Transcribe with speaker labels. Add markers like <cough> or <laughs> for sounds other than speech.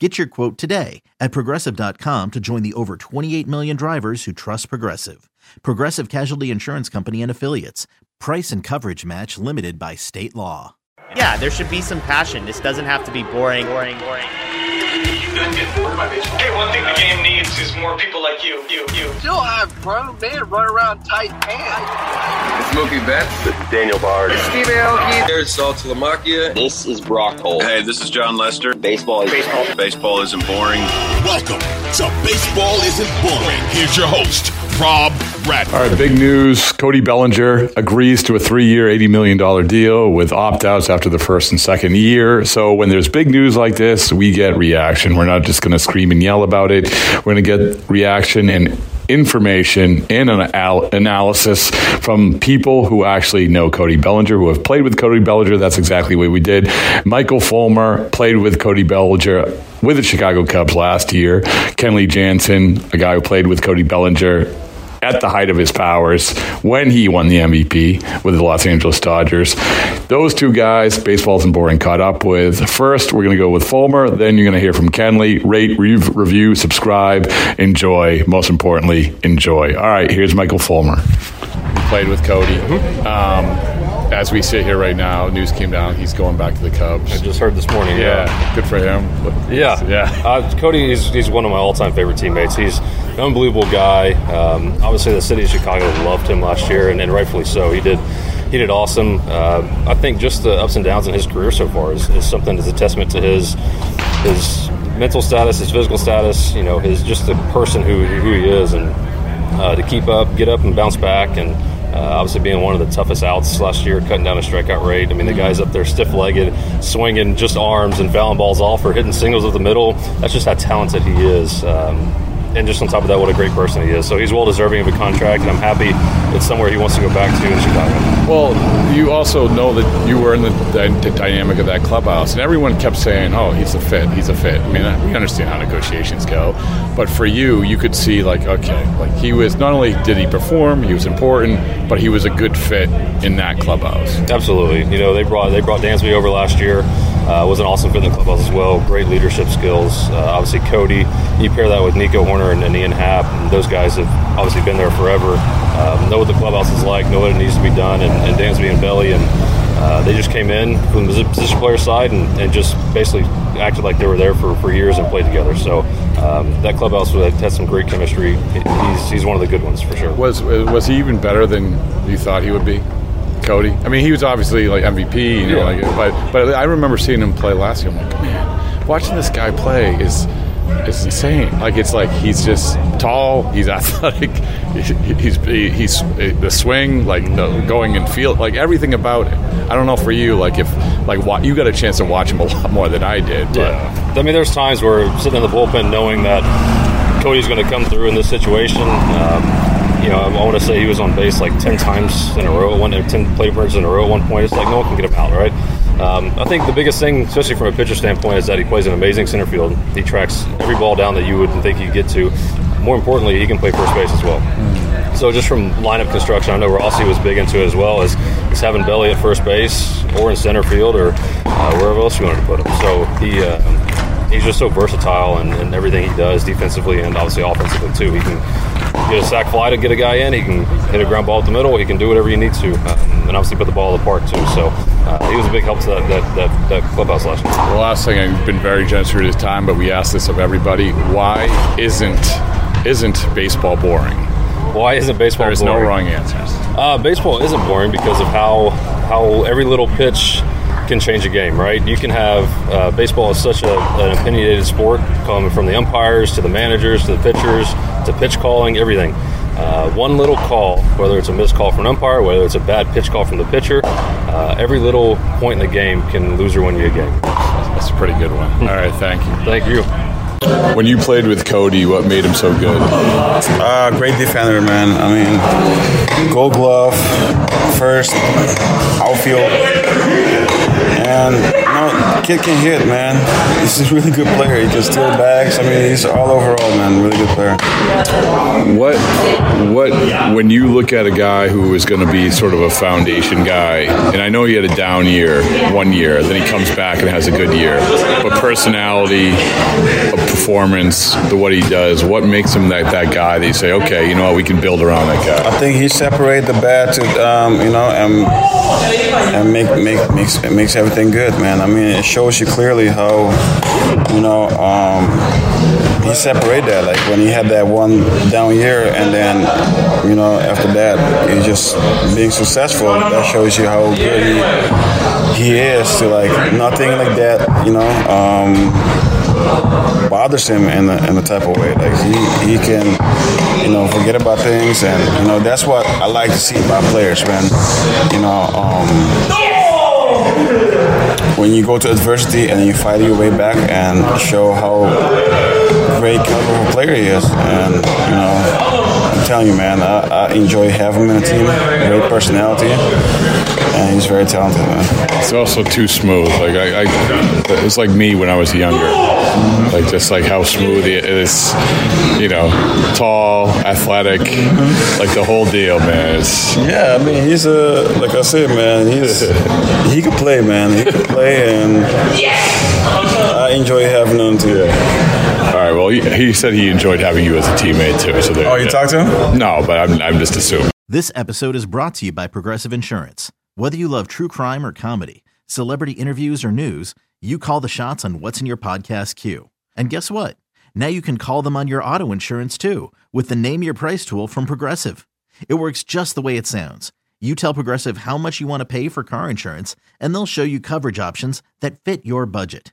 Speaker 1: Get your quote today at progressive.com to join the over 28 million drivers who trust Progressive. Progressive Casualty Insurance Company and Affiliates. Price and coverage match limited by state law.
Speaker 2: Yeah, there should be some passion. This doesn't have to be boring, boring, boring.
Speaker 3: Hey, one thing the game needs is more people like you. You, you.
Speaker 4: Still have grown men run around tight pants.
Speaker 5: It's Mookie Betts.
Speaker 6: This is Daniel Bard.
Speaker 5: Steve Aoki. There's Saltalamacchia.
Speaker 6: This is Brock Holt.
Speaker 7: Hey, this is Jon Lester.
Speaker 6: Baseball is
Speaker 2: baseball.
Speaker 7: Baseball isn't boring.
Speaker 8: Welcome to Baseball Isn't Boring. Here's your host, Rob
Speaker 9: All right, big news. Cody Bellinger agrees to a three year, $80 million deal with opt outs after the first and second year. So when there's big news like this, we get reaction. We're not just going to scream and yell about it. We're going to get reaction and information and an al- analysis from people who actually know Cody Bellinger, who have played with Cody Bellinger. That's exactly what we did. Michael Fulmer played with Cody Bellinger with the Chicago Cubs last year. Kenley Jansen, a guy who played with Cody Bellinger at the height of his powers when he won the MVP with the Los Angeles Dodgers. Those two guys, Baseball Isn't Boring, caught up with. First, we're going to go with Fulmer. Then you're going to hear from Kenley. Rate, re- review, subscribe, enjoy. Most importantly, enjoy. All right, here's Michael Fulmer. Played with Cody. Um, as we sit here right now, news came down. He's going back to the Cubs.
Speaker 10: I just heard this morning.
Speaker 9: Yeah,
Speaker 10: Yeah,
Speaker 9: good for him.
Speaker 10: yeah.
Speaker 9: Yeah.
Speaker 10: Uh, Cody is he's one of my all-time favorite teammates. He's an unbelievable guy. Um, obviously, the city of Chicago loved him last year, and, and rightfully so. He did. He did awesome. Uh, I think just the ups and downs in his career so far is, is something that's a testament to his his mental status, his physical status. You know, his just the person who who he is, and uh, to keep up, get up, and bounce back, and uh, obviously being one of the toughest outs last year, cutting down a strikeout rate. I mean, the guy's up there stiff-legged, swinging just arms and fouling balls off or hitting singles up the middle. That's just how talented he is. Um, and just on top of that, what a great person he is. So he's well deserving of a contract, and I'm happy it's somewhere he wants to go back to in Chicago.
Speaker 9: Well, you also know that you were in the, the, dynamic of that clubhouse, and everyone kept saying, "Oh, he's a fit. He's a fit." I mean, we understand how negotiations go, but for you, you could see like, okay, like he was not only did he perform, he was important, but he was a good fit in that clubhouse.
Speaker 10: Absolutely. You know, they brought they brought Dansby over last year. Uh, was an awesome fit in the clubhouse as well. Great leadership skills. Uh, obviously, Cody. You pair that with Nico Hoerner and, and Ian Happ, and those guys have obviously been there forever. Um, know what the clubhouse is like. Know what it needs to be done. And, and Dansby and Belly, and uh, they just came in from the position player side and, and, just basically acted like they were there for, for years and played together. So um, that clubhouse had some great chemistry. He's, he's one of the good ones for sure.
Speaker 9: Was was he even better than you thought he would be? Cody. I mean, he was obviously like MVP, you know,
Speaker 10: Yeah.
Speaker 9: like, but but I remember seeing him play last year. I'm like, man, watching this guy play is is insane. Like it's like he's just tall, he's <laughs> athletic, he's he's the swing, like the going and feel, like everything about it. I don't know for you, like if like wa- you got a chance to watch him a <laughs> lot more than I did. But
Speaker 10: Yeah. I mean, there's times where sitting in the bullpen knowing that Cody's going to come through in this situation. Um, you know, I, want to say he was on base like 10 times in a row, one 10 plate appearances in a row at one point. It's like no one can get him out, right? Um, I think the biggest thing, especially from a pitcher standpoint, is that he plays an amazing center field. He tracks every ball down that you wouldn't think he'd get to. More importantly, he can play first base as well. So just from lineup construction, I know Rossy was big into it as well, is, is having Belly at first base or in center field or uh, wherever else you wanted to put him. So he uh, he's just so versatile and, in everything he does defensively and obviously offensively too. He can get a sac fly to get a guy in. He can hit a ground ball at the middle. He can do whatever you need to. Um, and obviously put the ball in the park too. So uh, he was a big help to that that, that, that clubhouse last year.
Speaker 9: The last thing I've been very generous with his time, but we ask this of everybody: Why isn't isn't baseball boring?
Speaker 10: Why isn't baseball?
Speaker 9: There's no wrong answers.
Speaker 10: Uh, baseball isn't boring because of how how every little pitch can change a game, right? You can have uh, baseball is such a, an opinionated sport, coming from the umpires to the managers to the pitchers to pitch calling, everything. Uh, one little call, whether it's a missed call from an umpire, whether it's a bad pitch call from the pitcher, uh, every little point in the game can lose or win you a game.
Speaker 9: That's a pretty good one. All right, thank you.
Speaker 10: Thank you.
Speaker 9: When you played with Cody, what made him so good?
Speaker 6: Uh, great defender, man. I mean, gold glove, first, outfield. And, you know, kid can hit, man. He's a really good player. He can steal bags. I mean, he's all overall, man, really good player.
Speaker 9: What, what, when you look at a guy who is going to be sort of a foundation guy, and I know he had a down year one year, then he comes back and has a good year, but personality, performance, the what he does, what makes him that, that guy that you say, okay, you know what, we can build around that guy?
Speaker 6: I think he separates the bat to, um, you know, and, and make, make, makes, makes everything good, man. I mean, it shows you clearly how, you know, um, he separated that. Like when he had that one down year, and then, you know, after that, he just being successful. That shows you how good he, he is to like nothing like that, you know. Um, bothers him in the in a type of way. Like he, he can, you know, forget about things, and you know that's what I like to see about players when, you know, um, when you go to adversity and you fight your way back and show how great caliber player he is, and you know, I'm telling you, man, I, I enjoy having him in the team. Great personality and he's very talented, man.
Speaker 9: It's also too smooth. Like I, I it's like me when I was younger. Like just like how smooth he is. You know, tall, athletic, like the whole deal, man. It's,
Speaker 6: yeah, I mean, he's a like I said, man. He's <laughs> he can play, man. He can play, and I enjoy having him too.
Speaker 9: All right. Well, he, he, said he enjoyed having you as a teammate too. So there,
Speaker 6: oh, you yeah. talked to him?
Speaker 9: No, but I'm I'm just assuming.
Speaker 1: This episode is brought to you by Progressive Insurance. Whether you love true crime or comedy, celebrity interviews or news, you call the shots on what's in your podcast queue. And guess what? Now you can call them on your auto insurance too with the Name Your Price tool from Progressive. It works just the way it sounds. You tell Progressive how much you want to pay for car insurance, and they'll show you coverage options that fit your budget.